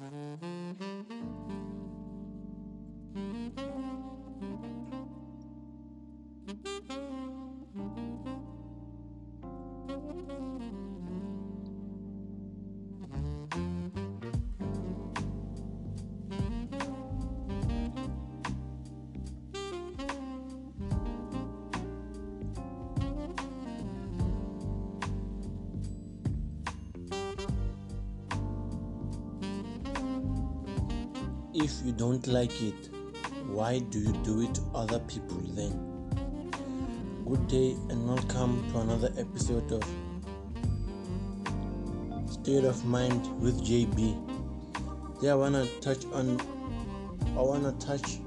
Mm-hmm. If you don't like it, why do you do it to other people then? Good day and welcome to another episode of State of Mind with JB. Today I wanna touch on I wanna touch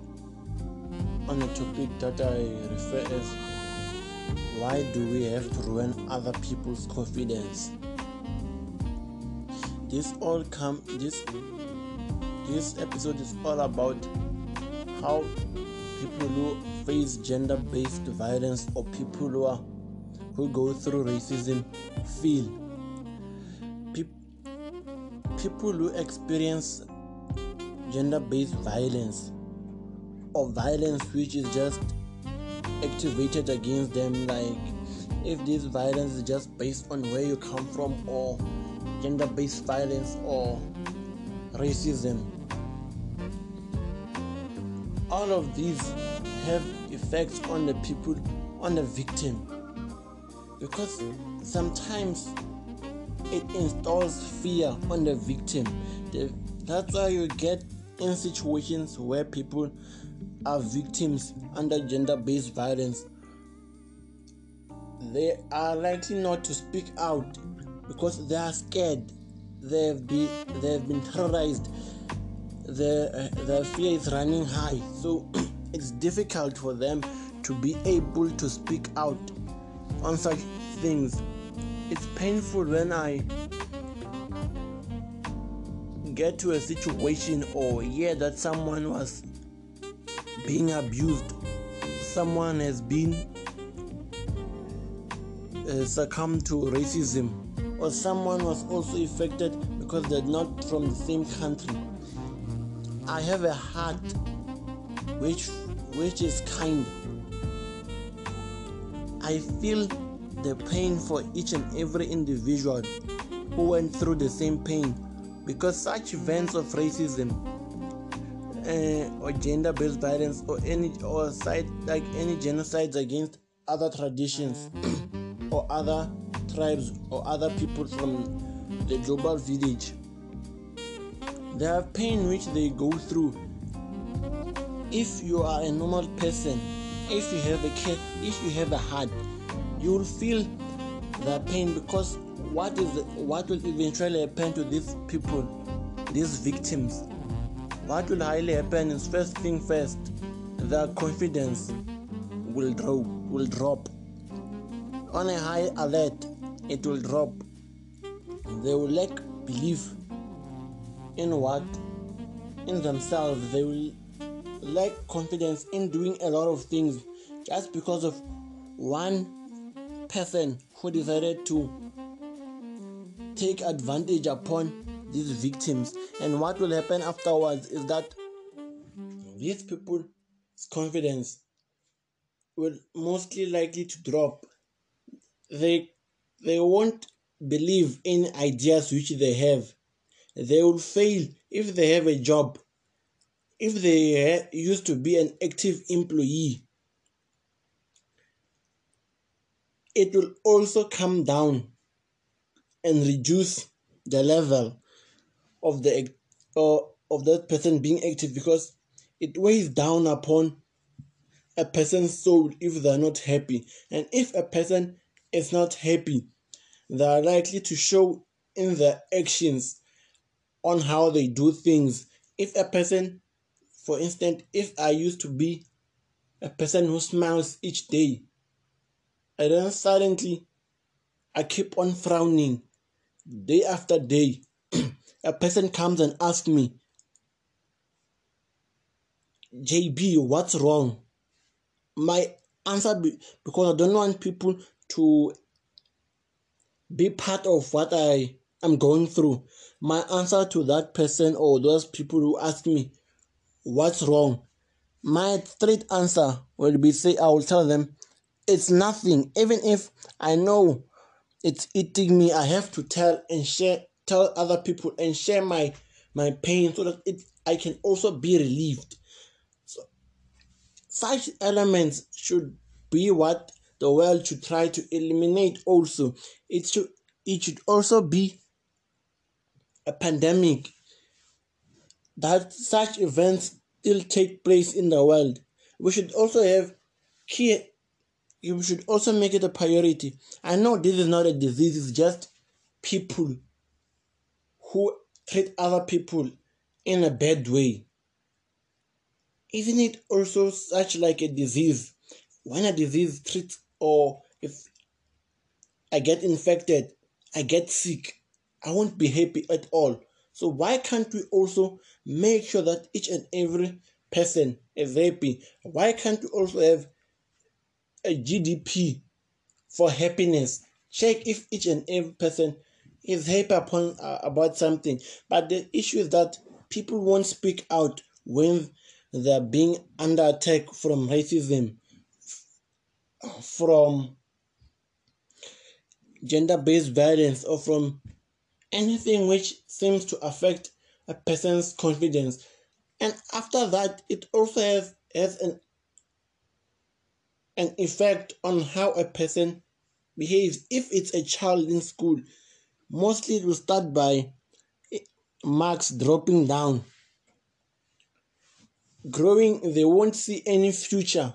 on a topic that I refer as why do we have to ruin other people's confidence? This all come this this episode is all about how people who face gender-based violence or people who are who go through racism feel. Pe- people who experience gender-based violence or violence which is just activated against them like if this violence is just based on where you come from or gender-based violence or racism all of these have effects on the people on the victim. Because sometimes it installs fear on the victim. The, that's why you get in situations where people are victims under gender-based violence. They are likely not to speak out because they are scared. They've been they've been terrorized the uh, the fear is running high so it's difficult for them to be able to speak out on such things. It's painful when i get to a situation or hear that someone was being abused. Someone has been uh, succumbed to racism or someone was also affected because they're not from the same country i have a heart which which is kind. I feel the pain for each and every individual who went through the same pain because such events of racism uh, or gender-based violence or any or side like any genocides against other traditions or other tribes or other people from the global village have pain which they go through. If you are a normal person if you have a cat if you have a heart you will feel the pain because what is what will eventually happen to these people these victims? What will highly happen is first thing first their confidence will drop will drop. On a high alert it will drop. They will lack belief in what in themselves they will lack confidence in doing a lot of things just because of one person who decided to take advantage upon these victims. And what will happen afterwards is that these people's confidence will mostly likely to drop. They they won't believe in ideas which they have they will fail if they have a job if they used to be an active employee. It will also come down and reduce the level of the uh, of that person being active because it weighs down upon a person's soul if they're not happy. And if a person is not happy they are likely to show in their actions on how they do things. If a person for instance if i used to be a person who smiles each day and then suddenly i keep on frowning day after day a person comes and asks me jb what's wrong? My answer be, because i don't want people to be part of what i I'm going through, my answer to that person or those people who ask me what's wrong, my straight answer will be say I will tell them it's nothing. Even if I know it's eating me, I have to tell and share tell other people and share my my pain so that it I can also be relieved. So such elements should be what the world should try to eliminate also. It should it should also be a pandemic that such events still take place in the world. We should also have key you should also make it a priority. I know this is not a disease, it's just people who treat other people in a bad way. Isn't it also such like a disease? When a disease treats or if I get infected, I get sick, I won't be happy at all. So why can't we also make sure that each and every person is happy? Why can't we also have a GDP for happiness? Check if each and every person is happy upon uh, about something. But the issue is that people won't speak out when they're being under attack from racism, from gender based violence, or from anything which seems to affect a person's confidence. And after that, it also has, has an, an effect on how a person behaves. If it's a child in school, mostly it will start by eh, marks dropping down. Growing, they won't see any future.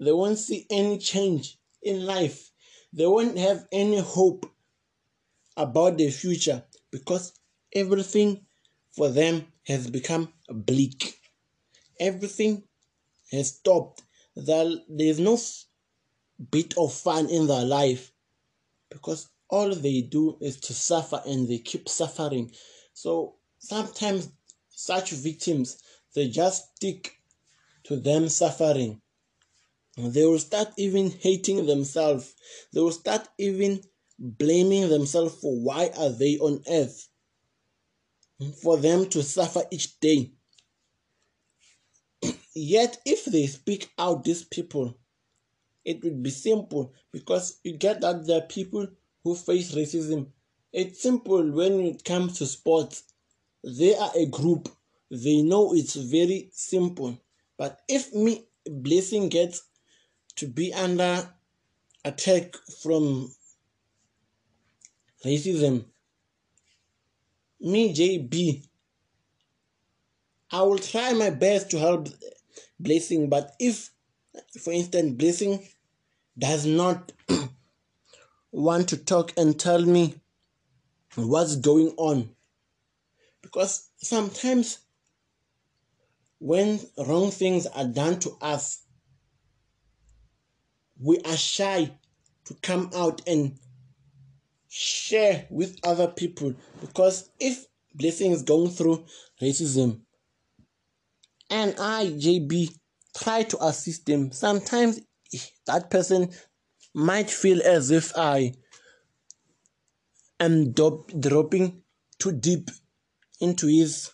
They won't see any change in life. They won't have any hope about the future because everything for them has become bleak. Everything has stopped. There's no bit of fun in their life because all they do is to suffer and they keep suffering. So sometimes such victims they just stick to them suffering. They will start even hating themselves. They will start even blaming themselves for why are they on earth for them to suffer each day. Yet if they speak out these people it would be simple because you get that there are people who face racism. It's simple when it comes to sports. They are a group. They know it's very simple. But if me blessing gets to be under attack from racism. Me, JB, I will try my best to help Blessing, but if, for instance, Blessing does not want to talk and tell me what's going on, because sometimes when wrong things are done to us, we are shy to come out and share with other people because if blessing is going through racism and I, JB, try to assist them, sometimes that person might feel as if I am do- dropping too deep into his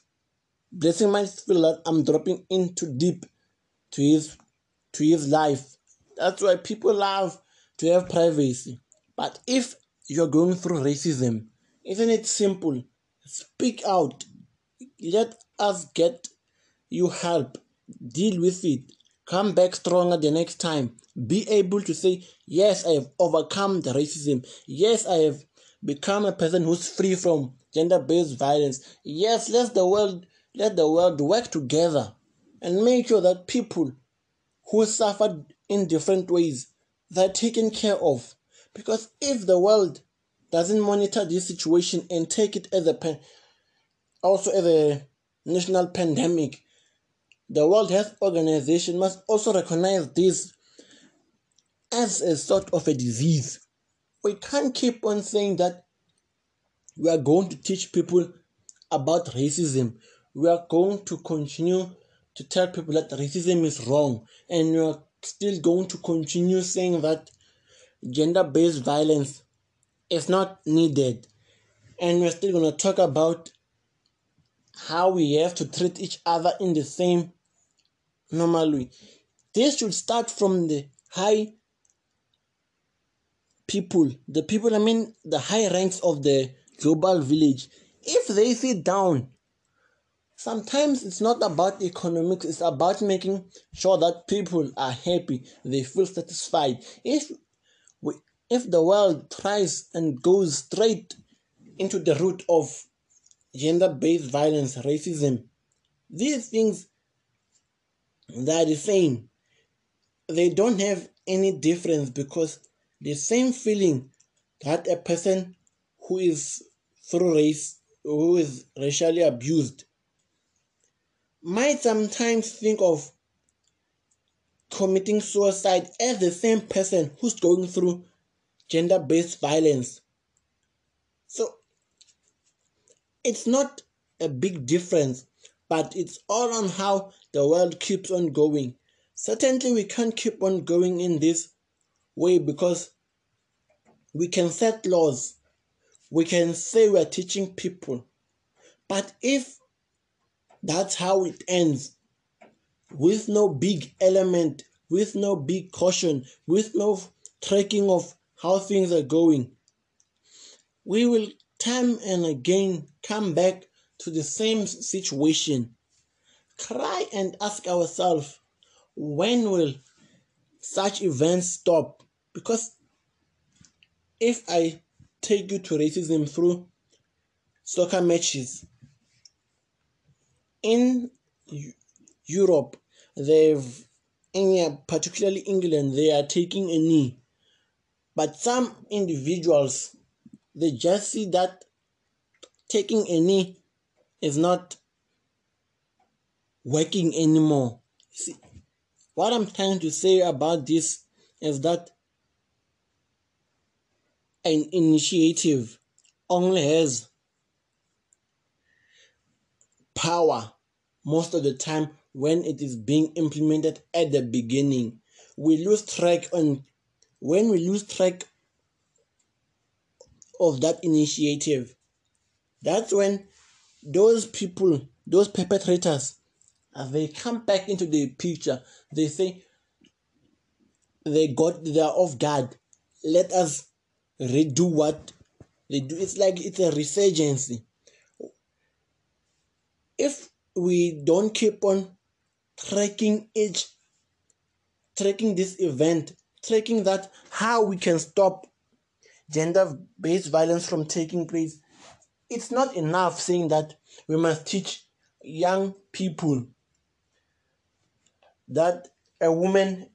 blessing might feel that I'm dropping into deep to his to his life. That's why people love to have privacy. But if you're going through racism, isn't it simple? Speak out. Let us get you help. Deal with it. Come back stronger the next time. Be able to say, Yes, I have overcome the racism. Yes, I have become a person who's free from gender based violence. Yes, let the world let the world work together and make sure that people who suffered in different ways they're taken care of. Because if the world doesn't monitor this situation and take it as a pan- also as a national pandemic, the World Health Organization must also recognize this as a sort of a disease. We can't keep on saying that we are going to teach people about racism. We are going to continue to tell people that racism is wrong, and we are still going to continue saying that gender based violence is not needed. and we're still going to talk about how we have to treat each other in the same normal way. This should start from the high people, the people, I mean, the high ranks of the global village. If they sit down, sometimes it's not about economics, it's about making sure that people are happy, they feel satisfied. If if the world tries and goes straight into the root of gender based violence, racism. These things they are the same. They don't have any difference because the same feeling that a person who is through race, who is racially abused, might sometimes think of committing suicide as the same person who's going through gender based violence. So it's not a big difference, but it's all on how the world keeps on going. Certainly, we can't keep on going in this way because we can set laws, we can say we're teaching people, but if that's how it ends, with no big element, with no big caution, with no tracking of how things are going, we will time and again come back to the same situation. Cry and ask ourselves when will such events stop? Because if I take you to racism through soccer matches in Europe, they've in particularly England, they are taking a knee. But some individuals they just see that taking a knee is not working anymore. See, what I'm trying to say about this is that an initiative only has power most of the time when it is being implemented at the beginning. We lose track on when we lose track of that initiative. That's when those people, those perpetrators, as they come back into the picture, they say they got they are off guard. Let us redo what they do. It's like it's a resurgence. If we don't keep on tracking each tracking this event, tracking that how we can stop gender based violence from taking place, it's not enough saying that we must teach young people that a woman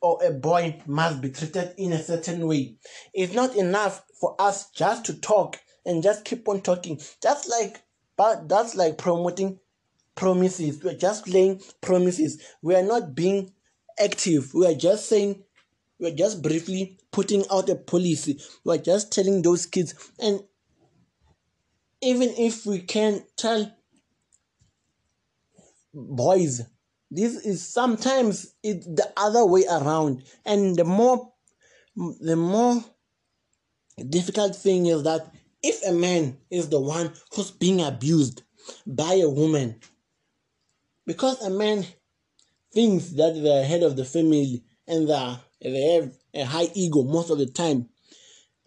or a boy must be treated in a certain way. It's not enough for us just to talk and just keep on talking. Just like but that's like promoting promises. We're just laying promises. We are not being active. We are just saying we're just briefly putting out a policy. We're just telling those kids. And even if we can tell boys, this is sometimes it's the other way around. And the more the more difficult thing is that if a man is the one who's being abused by a woman, because a man thinks that they're head of the family and they're they have a high ego most of the time.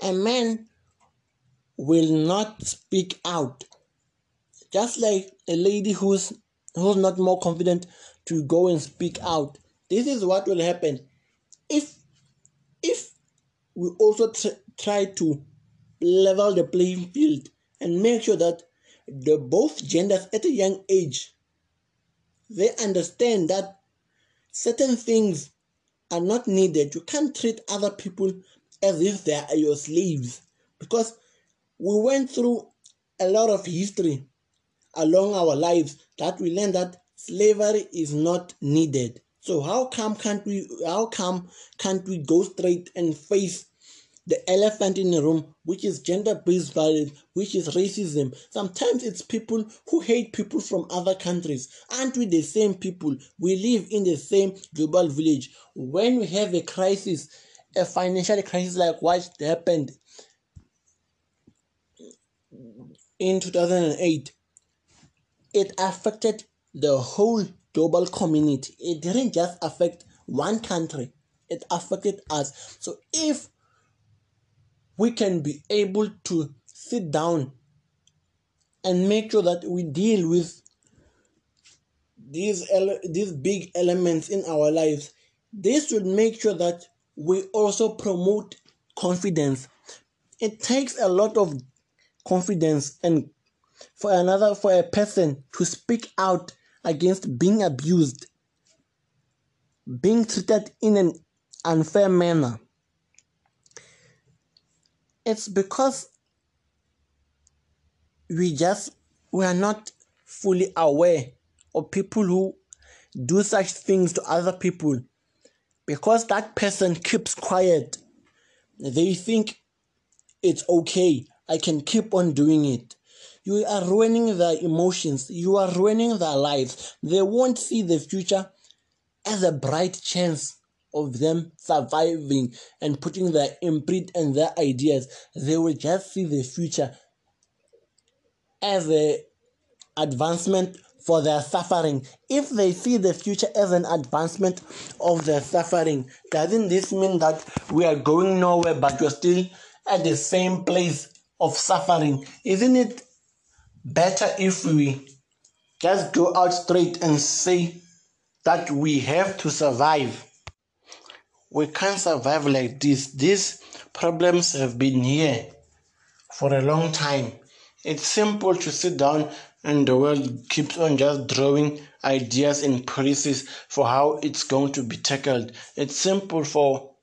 A man will not speak out. Just like a lady who's who's not more confident to go and speak out. This is what will happen if if we also tr- try to level the playing field and make sure that the both genders at a young age they understand that certain things are not needed. You can't treat other people as if they are your slaves because we went through a lot of history along our lives that we learned that slavery is not needed. So how come can't we how come can't we go straight and face the elephant in the room, which is gender based violence, which is racism. Sometimes it's people who hate people from other countries. Aren't we the same people? We live in the same global village. When we have a crisis, a financial crisis like what happened in 2008, it affected the whole global community. It didn't just affect one country, it affected us. So if we can be able to sit down and make sure that we deal with these ele- these big elements in our lives. This would make sure that we also promote confidence. It takes a lot of confidence and for another for a person to speak out against being abused being treated in an unfair manner it's because we just we are not fully aware of people who do such things to other people. Because that person keeps quiet they think it's okay i can keep on doing it. You are ruining their emotions you are ruining their lives. They won't see the future as a bright chance of them surviving and putting their imprint and their ideas they will just see the future as a advancement for their suffering. If they see the future as an advancement of their suffering, doesn't this mean that we are going nowhere but we're still at the same place of suffering? Isn't it better if we just go out straight and say that we have to survive? We can't survive like this. These problems have been here for a long time. It's simple to sit down and the world keeps on just drawing ideas and policies for how it's going to be tackled. It's simple for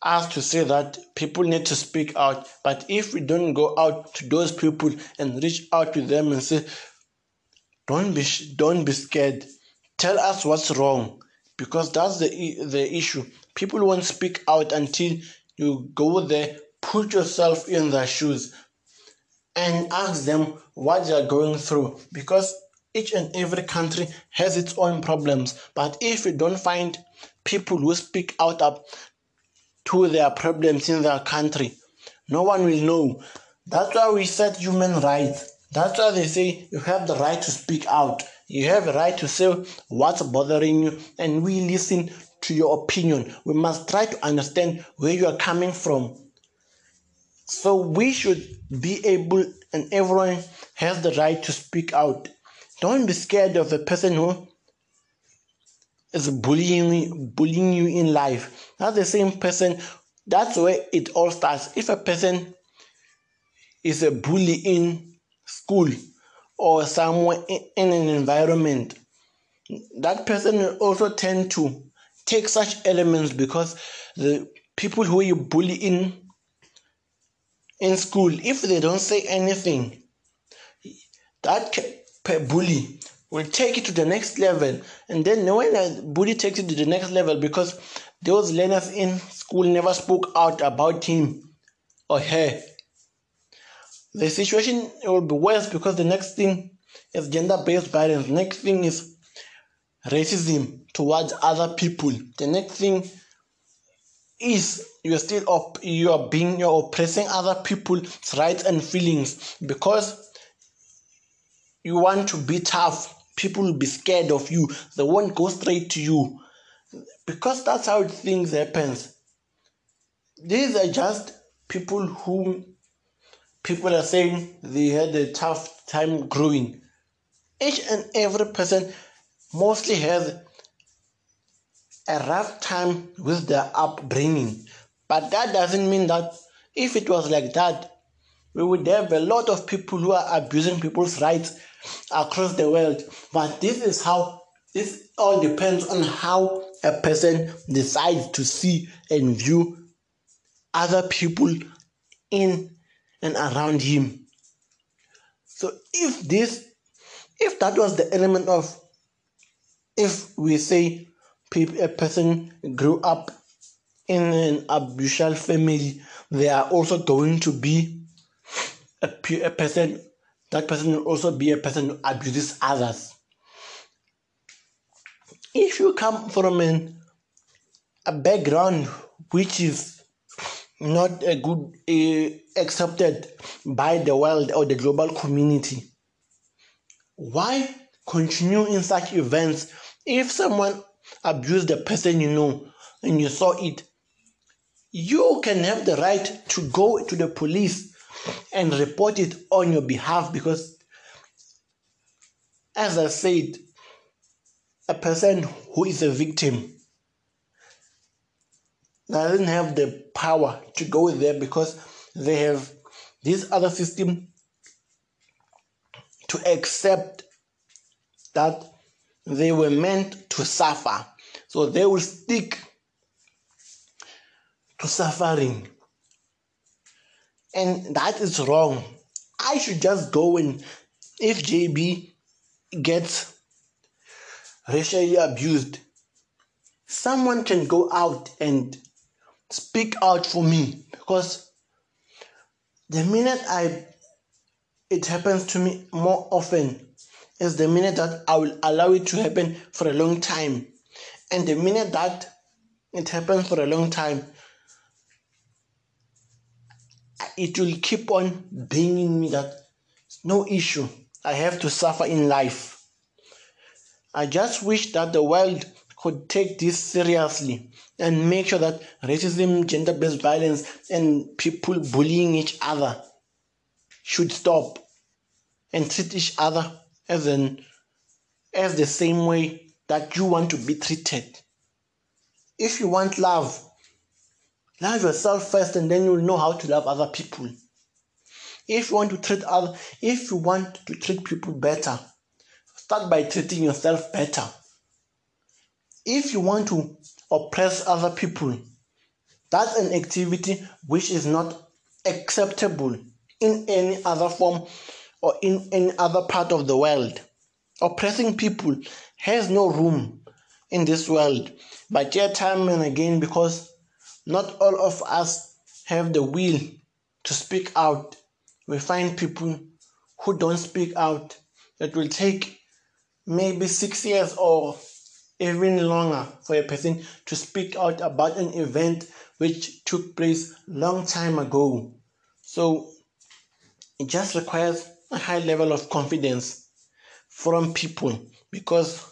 us to say that people need to speak out, but if we don't go out to those people and reach out to them and say, "Don't be don't be scared, tell us what's wrong," because that's the the issue. People won't speak out until you go there, put yourself in their shoes, and ask them what they are going through because each and every country has its own problems. But if you don't find people who speak out up to their problems in their country, no one will know. That's why we set human rights. That's why they say you have the right to speak out. You have a right to say what's bothering you, and we listen to your opinion. We must try to understand where you are coming from so we should be able, and everyone has the right to speak out. Don't be scared of a person who is bullying bullying you in life. That's the same person. That's where it all starts. If a person is a bully in school or somewhere in, an environment, that person will also tend to take such elements because the people who you bully in in school, if they don't say anything, that bully will take it to the next level. And then when a bully takes it to the next level, because those learners in school never spoke out about him or her, the situation will be worse because the next thing is gender based violence. Next thing is racism towards other people. The next thing is you're still up you are being you're oppressing other people's rights and feelings because you want to be tough people will be scared of you they won't go straight to you because that's how things happens these are just people who people are saying they had a tough time growing each and every person mostly has a rough time with their upbringing. But that doesn't mean that if it was like that, we would have a lot of people who are abusing people's rights across the world. But this is how this all depends on how a person decides to see and view other people in and around him. So if this if that was the element of if we say a person grew up in an abusive family, they are also going to be a, a person, that person will also be a person who abuses others. If you come from an, a background which is not a good uh, accepted by the world or the global community. Why continue in such events? If someone abused the person you know and you saw it you can have the right to go to the police and report it on your behalf because as i said a person who is a victim doesn't have the power to go there because they have this other system to accept that they were meant to suffer. So they will stick to suffering. And that is wrong. I should just go and if JB gets racially abused, someone can go out and speak out for me because the minute I it happens to me more often is the minute that I will allow it to happen for a long time. And the minute that it happens for a long time, it will keep on being in me that no issue. I have to suffer in life. I just wish that the world could take this seriously and make sure that racism, gender based violence, and people bullying each other should stop and treat each other as an as the same way that you want to be treated. If you want love, love yourself first and then you'll know how to love other people. If you want to treat other if you want to treat people better, start by treating yourself better. If you want to oppress other people, that's an activity which is not acceptable in any other form or in any other part of the world. Oppressing people has no room in this world. But yet, time and again, because not all of us have the will to speak out, we find people who don't speak out. It will take maybe six years or even longer for a person to speak out about an event which took place long time ago. So it just requires a high level of confidence from people because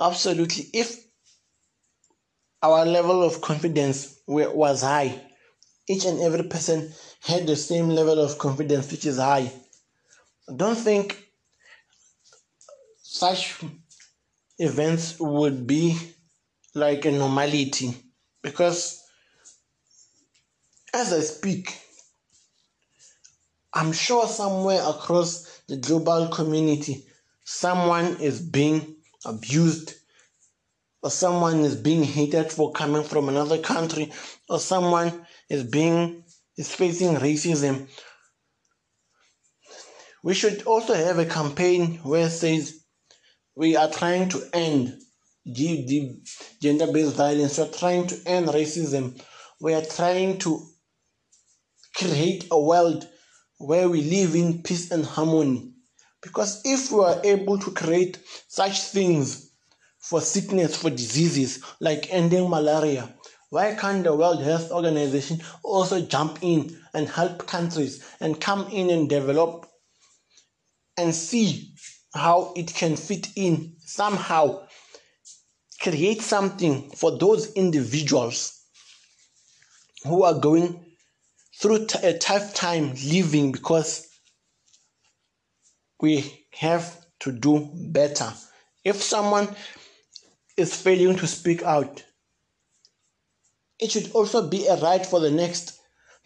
absolutely if our level of confidence was high each and every person had the same level of confidence which is high don't think such events would be like a normality because as I speak I'm sure somewhere across the global community, someone is being abused, or someone is being hated for coming from another country, or someone is being is facing racism. We should also have a campaign where says we are trying to end gender-based violence. We are trying to end racism. We are trying to create a world where we live in peace and harmony. Because if we are able to create such things for sickness, for diseases like ending malaria, why can't the World Health Organization also jump in and help countries and come in and develop and see how it can fit in somehow? Create something for those individuals who are going through t- a tough time living because we have to do better. If someone is failing to speak out, it should also be a right for the next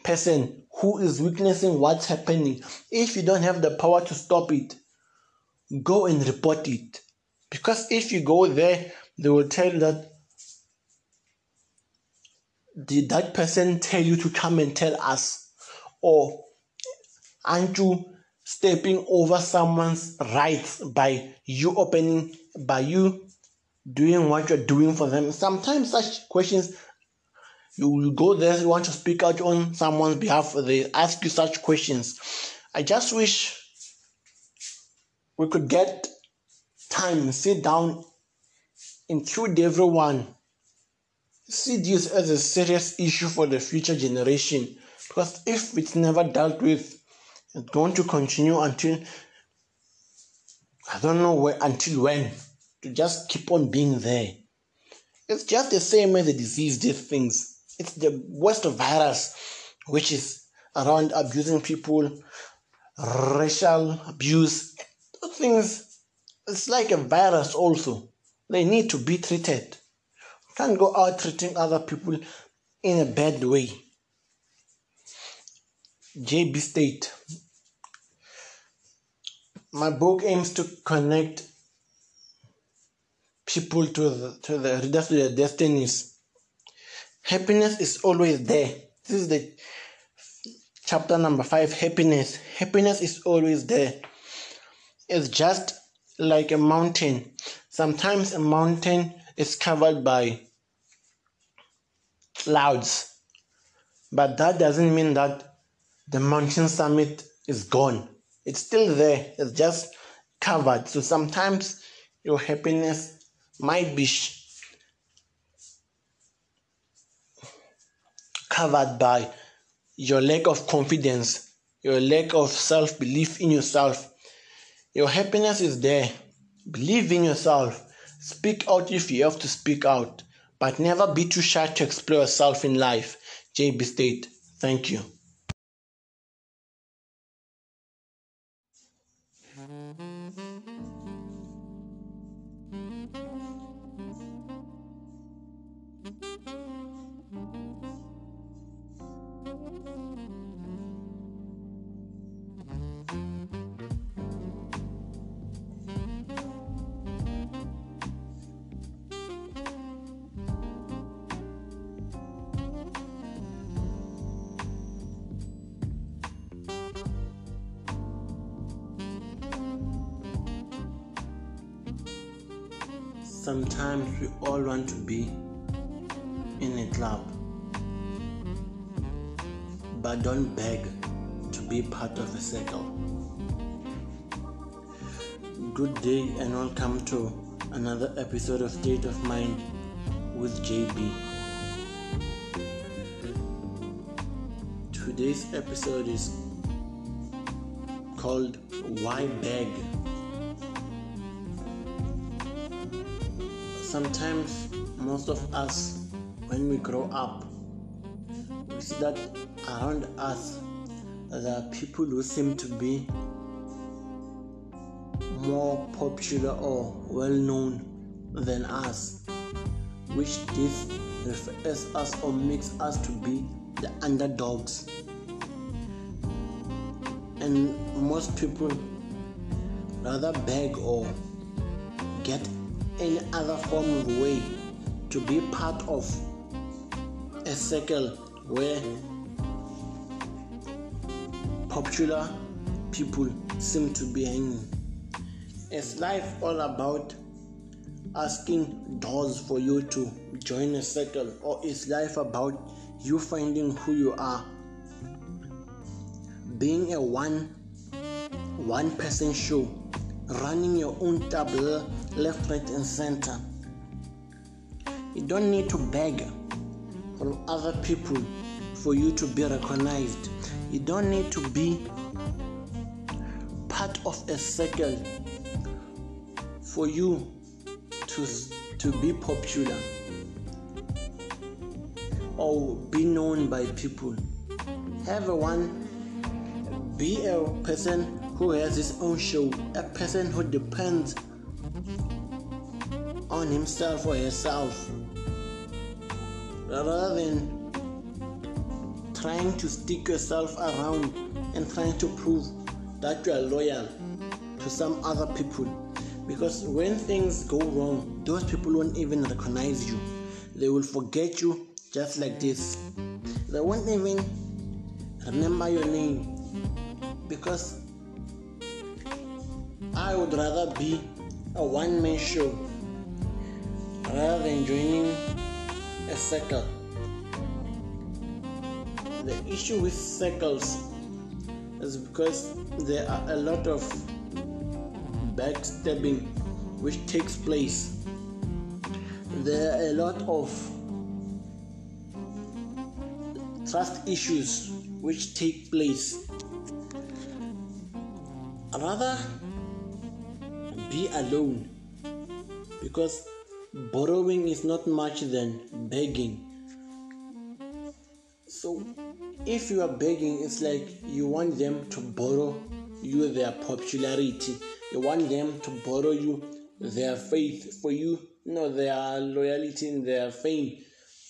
person who is witnessing what's happening. If you don't have the power to stop it, go and report it. Because if you go there, they will tell that did that person tell you to come and tell us? Or aren't you stepping over someone's rights by you opening, by you doing what you're doing for them? Sometimes such questions, you will go there, you want to speak out on someone's behalf, they ask you such questions. I just wish we could get time, sit down, include everyone see this as a serious issue for the future generation because if it's never dealt with, it's going to continue until I don't know where until when to just keep on being there. It's just the same as the disease, these things. It's the worst virus which is around abusing people, racial abuse, things. It's like a virus also. They need to be treated. You can't go out treating other people in a bad way. JB State. My book aims to connect people to the, to the readers to their destinies. Happiness is always there. This is the chapter number five happiness. Happiness is always there. It's just like a mountain. Sometimes a mountain is covered by clouds, but that doesn't mean that the mountain summit is gone. It's still there, it's just covered. So sometimes your happiness might be covered by your lack of confidence, your lack of self belief in yourself. Your happiness is there. Believe in yourself. Speak out if you have to speak out, but never be too shy to explore yourself in life. JB State, thank you. Episode is called Why Beg? sometimes most of us when we grow up we see that around us there are people who seem to be more popular or well known than us which this refers us or makes us to be the underdogs and most people rather beg or get any other form of way to be part of a circle where popular people seem to be hanging. Is life all about asking doors for you to join a circle, or is life about you finding who you are? Being a one one person show, running your own table left, right, and center. You don't need to beg from other people for you to be recognized. You don't need to be part of a circle for you to, to be popular or be known by people. Have a one, be a person who has his own show, a person who depends on himself or herself rather than trying to stick yourself around and trying to prove that you are loyal to some other people. Because when things go wrong those people won't even recognize you. They will forget you just like this. They won't even remember your name because i would rather be a one-man show rather than joining a circle. The issue with circles is because there are a lot of backstabbing which takes place. There are a lot of trust issues which take place. Rather be alone because borrowing is not much than begging. So, if you are begging, it's like you want them to borrow you their popularity, you want them to borrow you their faith, for you, you know, their loyalty and their fame,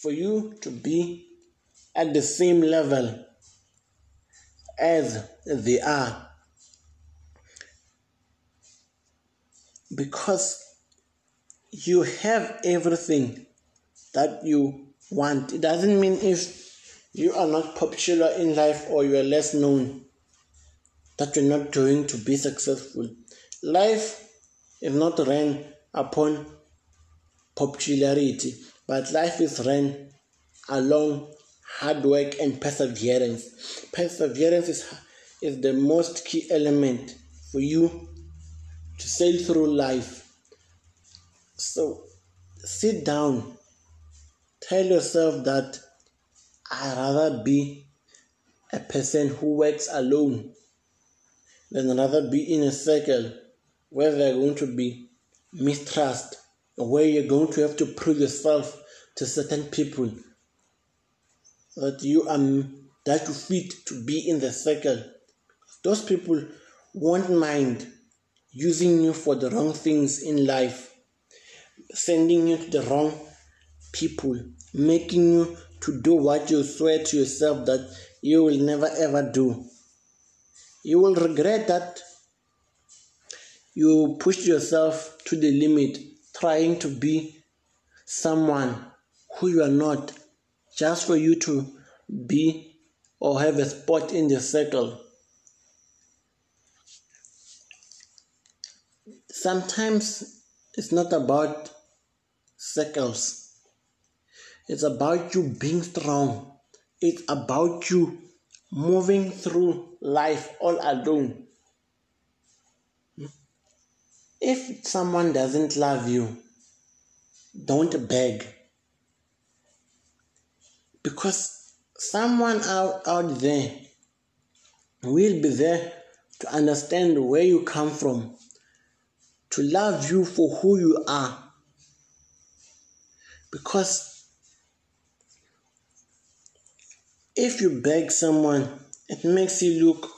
for you to be at the same level as they are. Because you have everything that you want. It doesn't mean if you are not popular in life or you are less known that you're not going to be successful. Life is not ran upon popularity, but life is ran along hard work and perseverance. Perseverance is, is the most key element for you to sail through life. So sit down, tell yourself that I'd rather be a person who works alone than rather be in a circle where there are going to be mistrust, where you're going to have to prove yourself to certain people that you are that you fit to be in the circle. Those people won't mind using you for the wrong things in life, sending you to the wrong people, making you to do what you swear to yourself that you will never ever do. You will regret that you pushed yourself to the limit trying to be someone who you are not just for you to be or have a spot in the circle. Sometimes it's not about circles, it's about you being strong, it's about you moving through life all alone. If someone doesn't love you, don't beg. Because someone out, out there will be there to understand where you come from, to love you for who you are. Because if you beg someone, it makes you look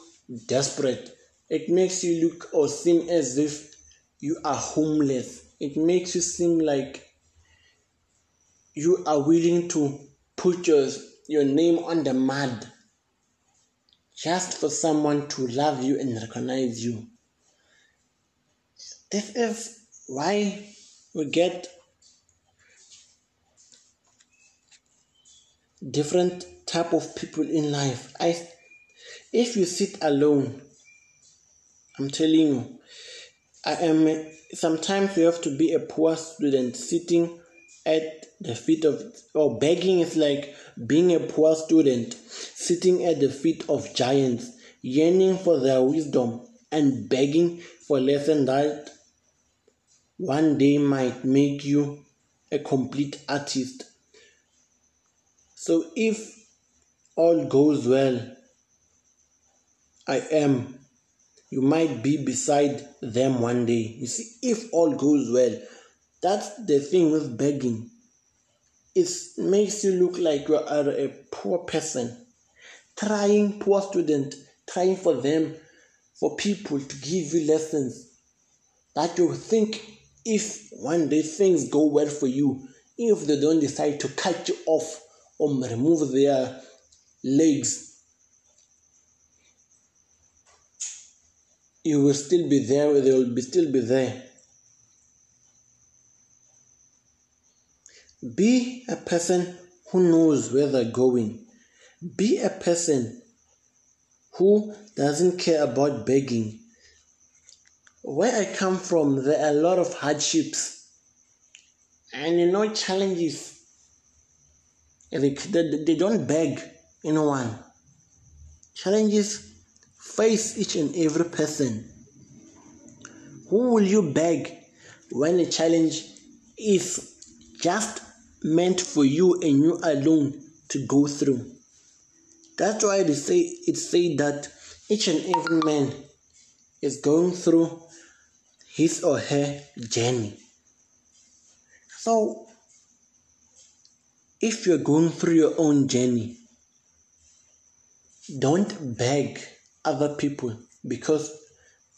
desperate. It makes you look or seem as if you are homeless. It makes you seem like you are willing to put your, your name on the mud just for someone to love you and recognize you. This is why we get different type of people in life. I, if you sit alone, I'm telling you, I am. Sometimes you have to be a poor student sitting at the feet of or begging is like being a poor student sitting at the feet of giants yearning for their wisdom and begging for lesson that one day might make you a complete artist so if all goes well i am you might be beside them one day you see if all goes well that's the thing with begging. It makes you look like you are a poor person, trying, poor student, trying for them, for people to give you lessons that you think if one day things go well for you, if they don't decide to cut you off or remove their legs, you will still be there, they will be still be there. Be a person who knows where they're going. Be a person who doesn't care about begging. Where I come from, there are a lot of hardships and you know challenges. They, they, they don't beg anyone. Challenges face each and every person. Who will you beg when a challenge is just meant for you and you alone to go through. That's why they say it say that each and every man is going through his or her journey. So if you're going through your own journey, don't beg other people because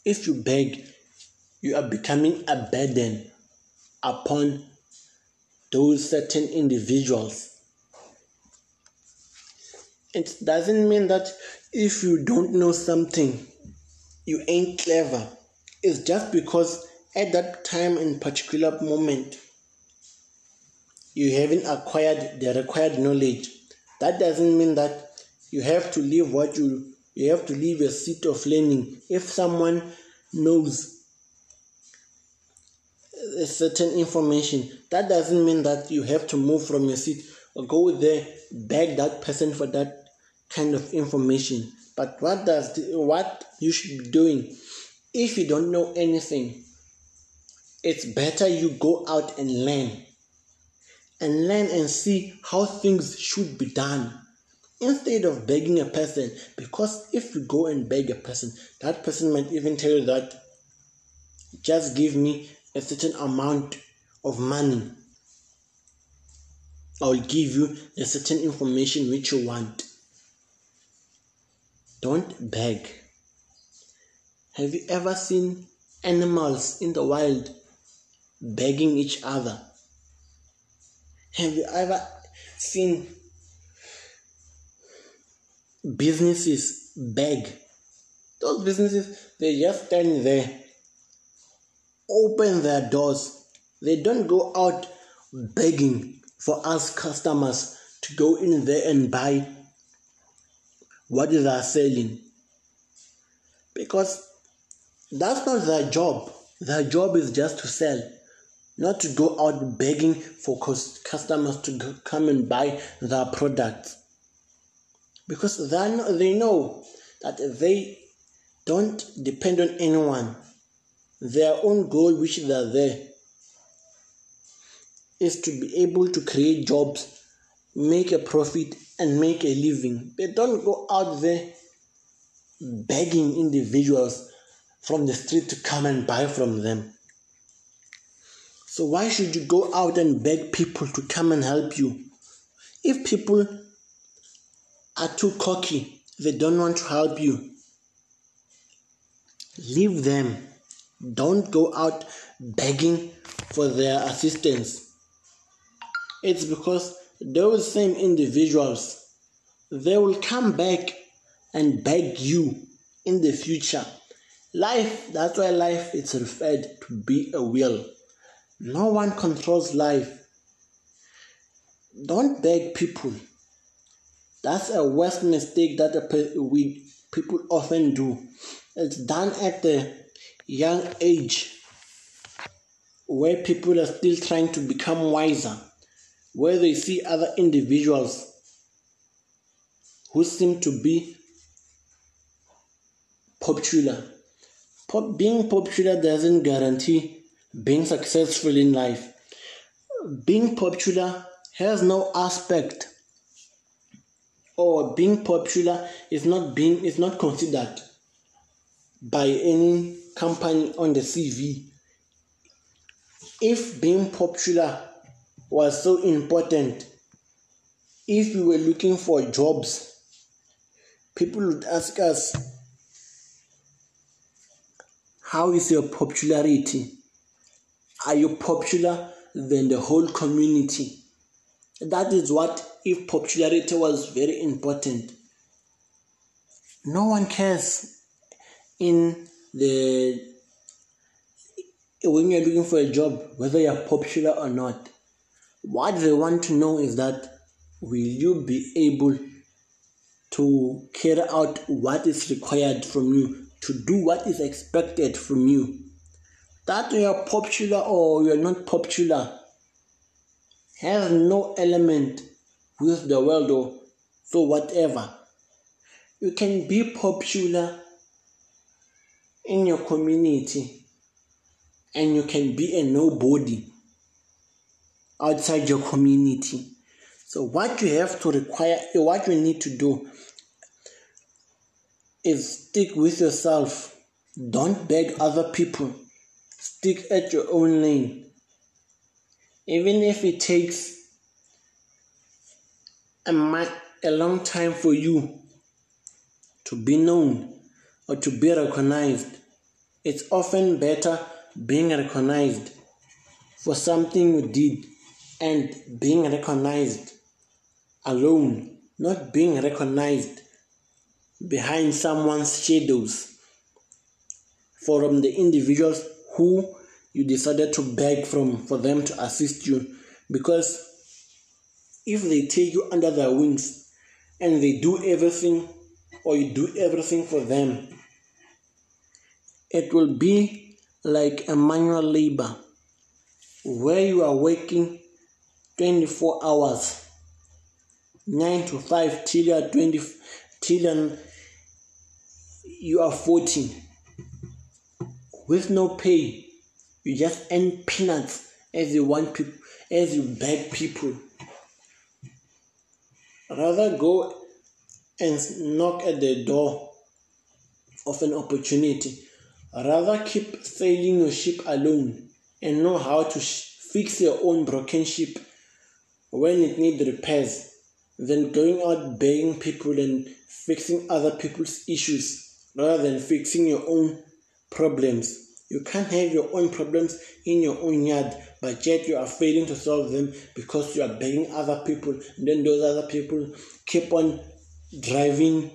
if you beg, you are becoming a burden upon those certain individuals. It doesn't mean that if you don't know something, you ain't clever. It's just because at that time and particular moment, you haven't acquired the required knowledge. That doesn't mean that you have to leave what you you have to leave a seat of learning. If someone knows a certain information, that doesn't mean that you have to move from your seat or go there, beg that person for that kind of information. But what does the, what you should be doing if you don't know anything? It's better you go out and learn. And learn and see how things should be done. Instead of begging a person because if you go and beg a person that person might even tell you that just give me a certain amount of money. I'll give you a certain information which you want. Don't beg have you ever seen animals in the wild begging each other have you ever seen businesses beg? Those businesses, they just stand there, open their doors. They don't go out begging for us customers to go in there and buy what they are selling. Because that's not their job. Their job is just to sell not to go out begging for customers to come and buy their products. Because they they know that they don't depend on anyone. Their own goal which they are there is to be able to create jobs make a profit and make a living. They don't go out there begging individuals from the street to come and buy from them so why should you go out and beg people to come and help you? If people are too cocky, they don't want to help you, leave them. Don't go out begging for their assistance. It's because those same individuals they will come back and beg you in the future. Life, that's why life is referred to be a will. No one controls life. Don't beg people. That's a worst mistake that we people often do. It's done at the young age where people are still trying to become wiser, where they see other individuals who seem to be popular. Being popular doesn't guarantee being successful in life. Being popular has no aspect or being popular is not being is not considered by any company on the CV. If being popular was so important, if we were looking for jobs, people would ask us, How is your popularity? Are you popular than the whole community? That is what, if popularity was very important, no one cares in the when you're looking for a job whether you're popular or not. What they want to know is that will you be able to carry out what is required from you, to do what is expected from you that you are popular or you are not popular has no element with the world or so whatever. You can be popular in your community and you can be a nobody outside your community. So what you have to require, what you need to do is stick with yourself. Don't beg other people. Stick at your own lane. Even if it takes a, a long time for you to be known or to be recognized, it's often better being recognized for something you did and being recognized alone, not being recognized behind someone's shadows from the individuals who you decided to beg from for them to assist you. Because if they take you under their wings and they do everything or you do everything for them it will be like a manual labor where you are working 24 hours 9 to 5 till you are 20 till you are 40 with no pay you just earn peanuts as you want people as you beg people. Rather go and knock at the door of an opportunity. Rather keep sailing your ship alone and know how to sh- fix your own broken ship when it needs repairs than going out begging people and fixing other people's issues rather than fixing your own problems. You can't have your own problems in your own yard, but yet you are failing to solve them because you are begging other people, and then those other people keep on driving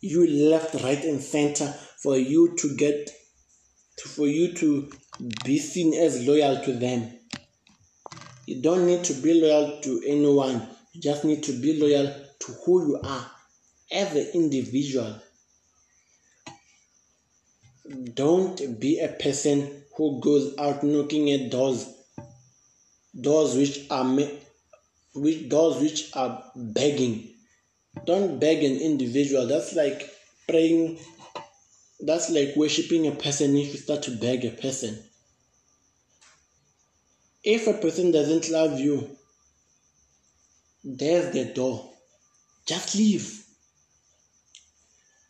you left, right, and center for you to get for you to be seen as loyal to them. You don't need to be loyal to anyone. You just need to be loyal to who you are as an individual. Don't be a person who goes out knocking at doors, doors which are which doors which are begging. Don't beg an individual. That's like praying that's like worshipping a person if you start to beg a person. If a person doesn't love you, there's the door. Just leave.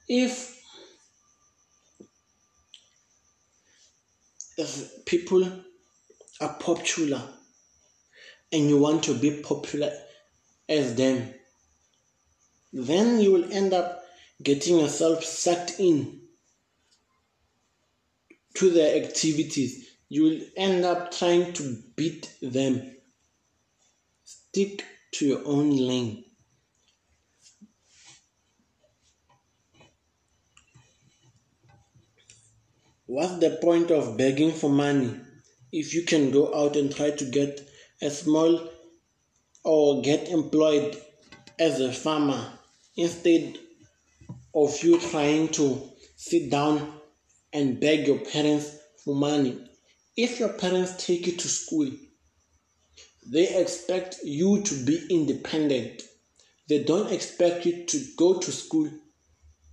If, people are popular and you want to be popular as them, then you will end up getting yourself sucked in to their activities, you will end up trying to beat them. Stick to your own lane. What's the point of begging for money if you can go out and try to get a small or get employed as a farmer instead of you trying to sit down and beg your parents for money. If your parents take you to school, they expect you to be independent. They don't expect you to go to school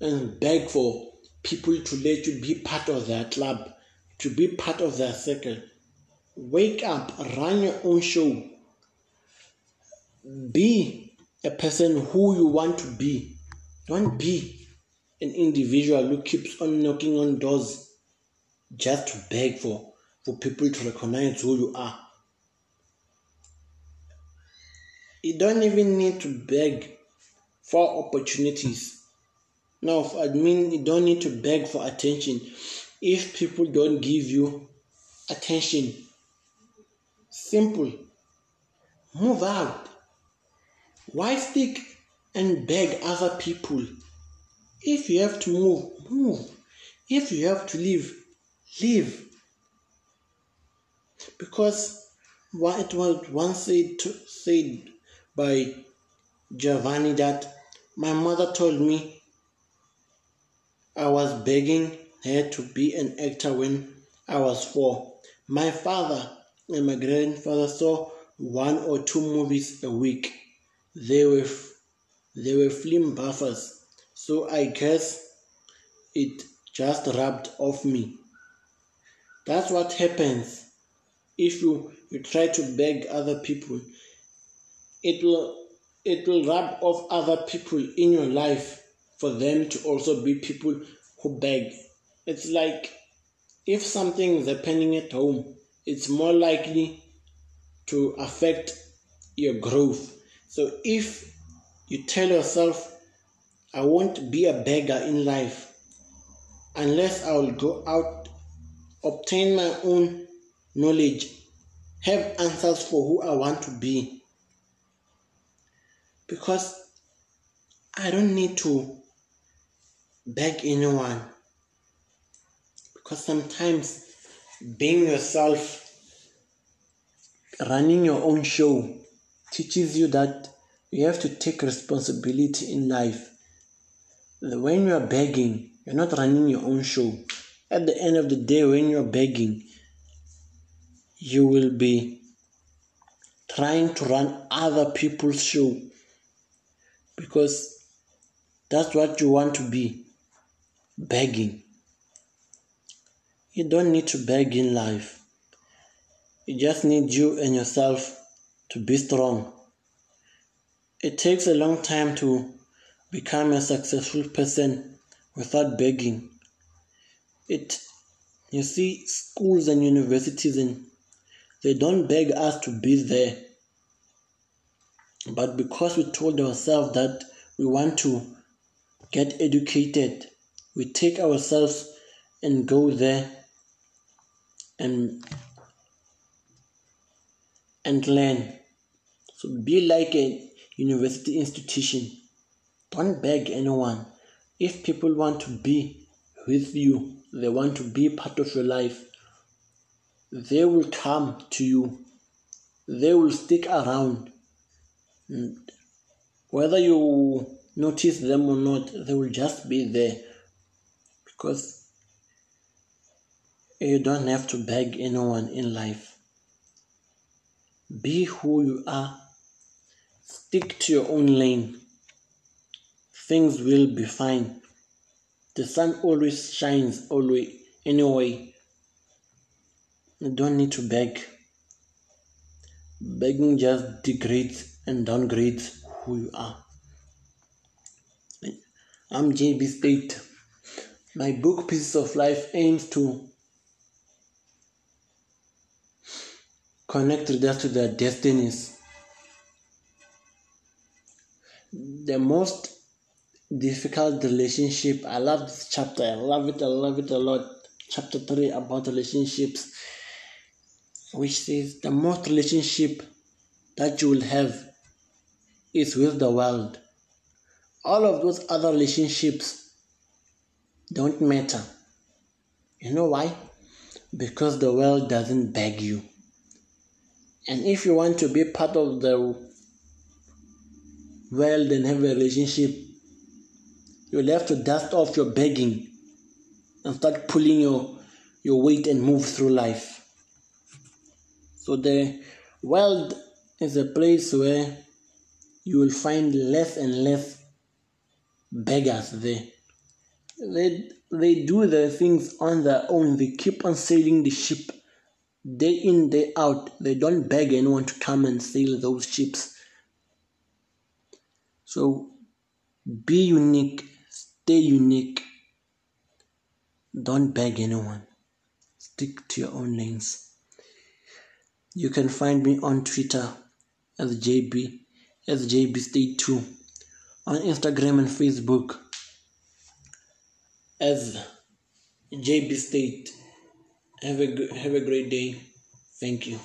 and beg for people to let you be part of their club, to be part of their circle. Wake up, run your own show. Be a person who you want to be. Don't be an individual who keeps on knocking on doors just to beg for, for people to recognize who you are. You don't even need to beg for opportunities. Now, I mean, you don't need to beg for attention. If people don't give you attention, simple, move out. Why stick and beg other people? If you have to move, move. If you have to leave, leave. Because what it was once said, said by Giovanni that my mother told me I was begging her to be an actor when I was four. My father and my grandfather saw one or two movies a week. They were they were film buffers so I guess it just rubbed off me. That's what happens if you, you try to beg other people. It will it will rub off other people in your life for them to also be people who beg. It's like if something is happening at home, it's more likely to affect your growth. So if you tell yourself, I won't be a beggar in life unless I will go out, obtain my own knowledge, have answers for who I want to be. Because I don't need to beg anyone. Because sometimes being yourself, running your own show, teaches you that you have to take responsibility in life. When you are begging, you're not running your own show. At the end of the day, when you're begging, you will be trying to run other people's show because that's what you want to be begging. You don't need to beg in life. You just need you and yourself to be strong. It takes a long time to become a successful person without begging. It you see schools and universities and they don't beg us to be there. But because we told ourselves that we want to get educated, we take ourselves and go there and and learn. So be like a university institution. Don't beg anyone. If people want to be with you, they want to be part of your life, they will come to you. They will stick around. Whether you notice them or not, they will just be there. Because you don't have to beg anyone in life. Be who you are. Stick to your own lane. Things will be fine. The sun always shines always anyway. You don't need to beg. Begging just degrades and downgrades who you are. I'm JB State. My book Pieces of Life aims to connect readers to their destinies. The most difficult relationship, I love this chapter, I love it, I love it a lot. Chapter 3 about relationships which says the most relationship that you will have is with the world. All of those other relationships don't matter. You know why? Because the world doesn't beg you. And if you want to be part of the world and have a relationship, you'll have to dust off your begging and start pulling your, your weight and move through life. So the world is a place where you will find less and less beggars there. They they do their things on their own. They keep on sailing the ship day in, day out. They don't beg anyone to come and sail those ships. So be unique, stay unique. Don't beg anyone. Stick to your own lanes. You can find me on Twitter as JB as JB State 2 on Instagram and Facebook as JB State. Have a have a great day. Thank you.